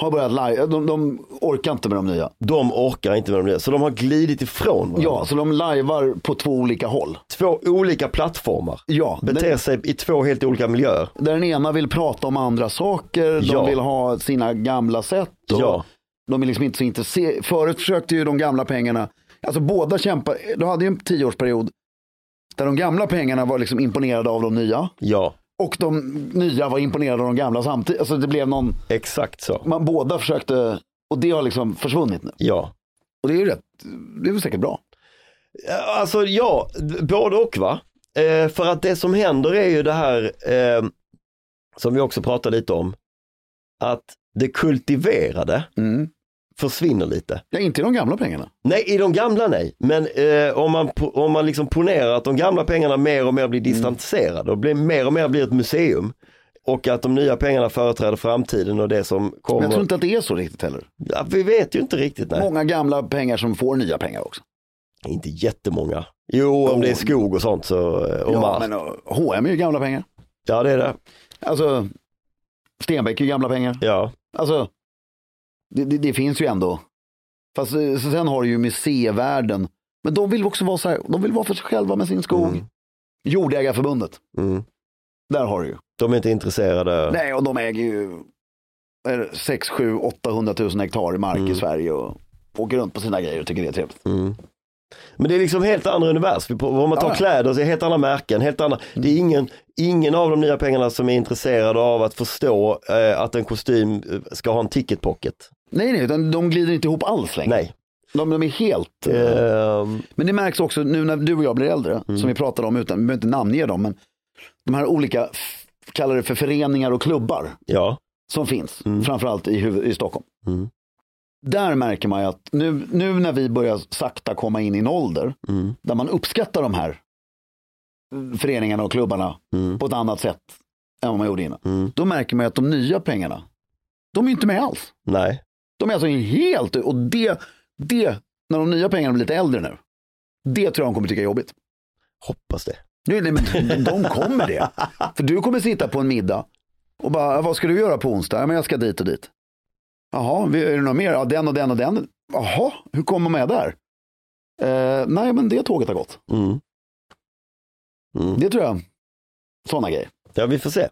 har börjat live, de, de orkar inte med de nya. De orkar inte med de nya, så de har glidit ifrån varandra. Ja, så de lajvar på två olika håll. Två olika plattformar, Ja, beter sig i två helt olika miljöer. där den ena vill prata om andra saker, de Ja. vill ha sina gamla sätt. Ja, De är liksom inte så intresserade. Förut försökte ju de gamla pengarna, alltså båda kämpar, du hade ju en tioårsperiod där de gamla pengarna var liksom imponerade av de nya ja, och de nya var imponerade av de gamla samtidigt. Alltså det blev någon, exakt så. man båda försökte, och det har liksom försvunnit nu. Ja. Och det är ju rätt, det är väl säkert bra. Alltså ja, både och va. Eh, för att det som händer är ju det här eh, som vi också pratade lite om. Att det kultiverade Mm. Försvinner lite. Ja, inte de gamla pengarna. Nej, i de gamla nej. Men eh, om man, om man liksom ponerar att de gamla pengarna mer och mer blir distanserade och blir mer och mer blir ett museum. Och att de nya pengarna företräder framtiden och det som Men kommer. jag tror inte att det är så riktigt heller. ja, vi vet ju inte riktigt. Nej. Många gamla pengar som får nya pengar också. Inte jättemånga. Jo, om det är skog och sånt så, eh, och ja, mark. men uh, H&M är ju gamla pengar. Ja, det är det. Alltså, Stenbeck är ju gamla pengar. Ja, Alltså, det, det, det finns ju ändå. Fast eh, så sen har du ju museivärlden. Men de vill också vara så här, de vill vara för sig själva med sin skog. Mm. Jordägarförbundet, mm. där har du ju. De är inte intresserade. Nej, och de äger ju vad är det, 6, 7, 800 000 hektar i mark Mm. i Sverige och åker runt på sina grejer och tycker det är trevligt. Mm. Men det är liksom helt andra univers. Vi på- Om man tar Ja. kläder så är det helt andra märken. Helt andra. Det är ingen, ingen av de nya pengarna som är intresserade av att förstå eh, att en kostym eh, ska ha en ticket pocket. Nej, nej, utan de glider inte ihop alls längre. Nej. De, de är helt... eh, Ehm, Men det märks också nu när du och jag blir äldre, Mm. som vi pratade om utan, vi behöver inte namnge dem, men de här olika, kallar det för föreningar och klubbar ja. som finns, Mm. framförallt i, huvud, i Stockholm. Mm. Där märker man ju att nu, nu när vi börjar sakta komma in i en ålder Mm. där man uppskattar de här föreningarna och klubbarna Mm. på ett annat sätt än vad man gjorde innan. Mm. Då märker man ju att de nya pengarna, de är inte med alls. Nej. De är alltså helt, och det Det, när de nya pengarna blir lite äldre nu, det tror jag de kommer tycka är jobbigt. Hoppas det. Nej, nej, men de kommer det. För du kommer sitta på en middag och bara, vad ska du göra på onsdag? Ja, men jag ska dit och dit. Jaha, är det något mer? Ja, den och den och den. Jaha, hur kommer man med där? Eh, nej, men det tåget har gått. Mm. Mm. Det tror jag. Sådana grejer. Ja, vi får se.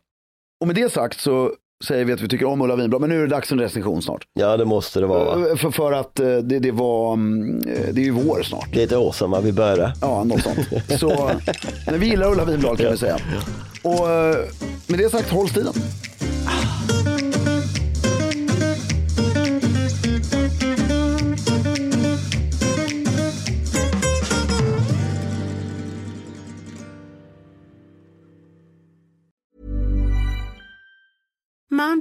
Och med det sagt så säger vi att vi tycker om Ulla Vinblad, men nu är det dags för en recension snart. Ja, det måste det vara. Va? Eh, För, för att eh, det, det var, mm, eh, det är ju vår snart. Det är ett år sedan va, vi började. Ja, något sånt. Så men vi gillar Ulla Vinblad kan vi säga. Och med det sagt, håll stilen.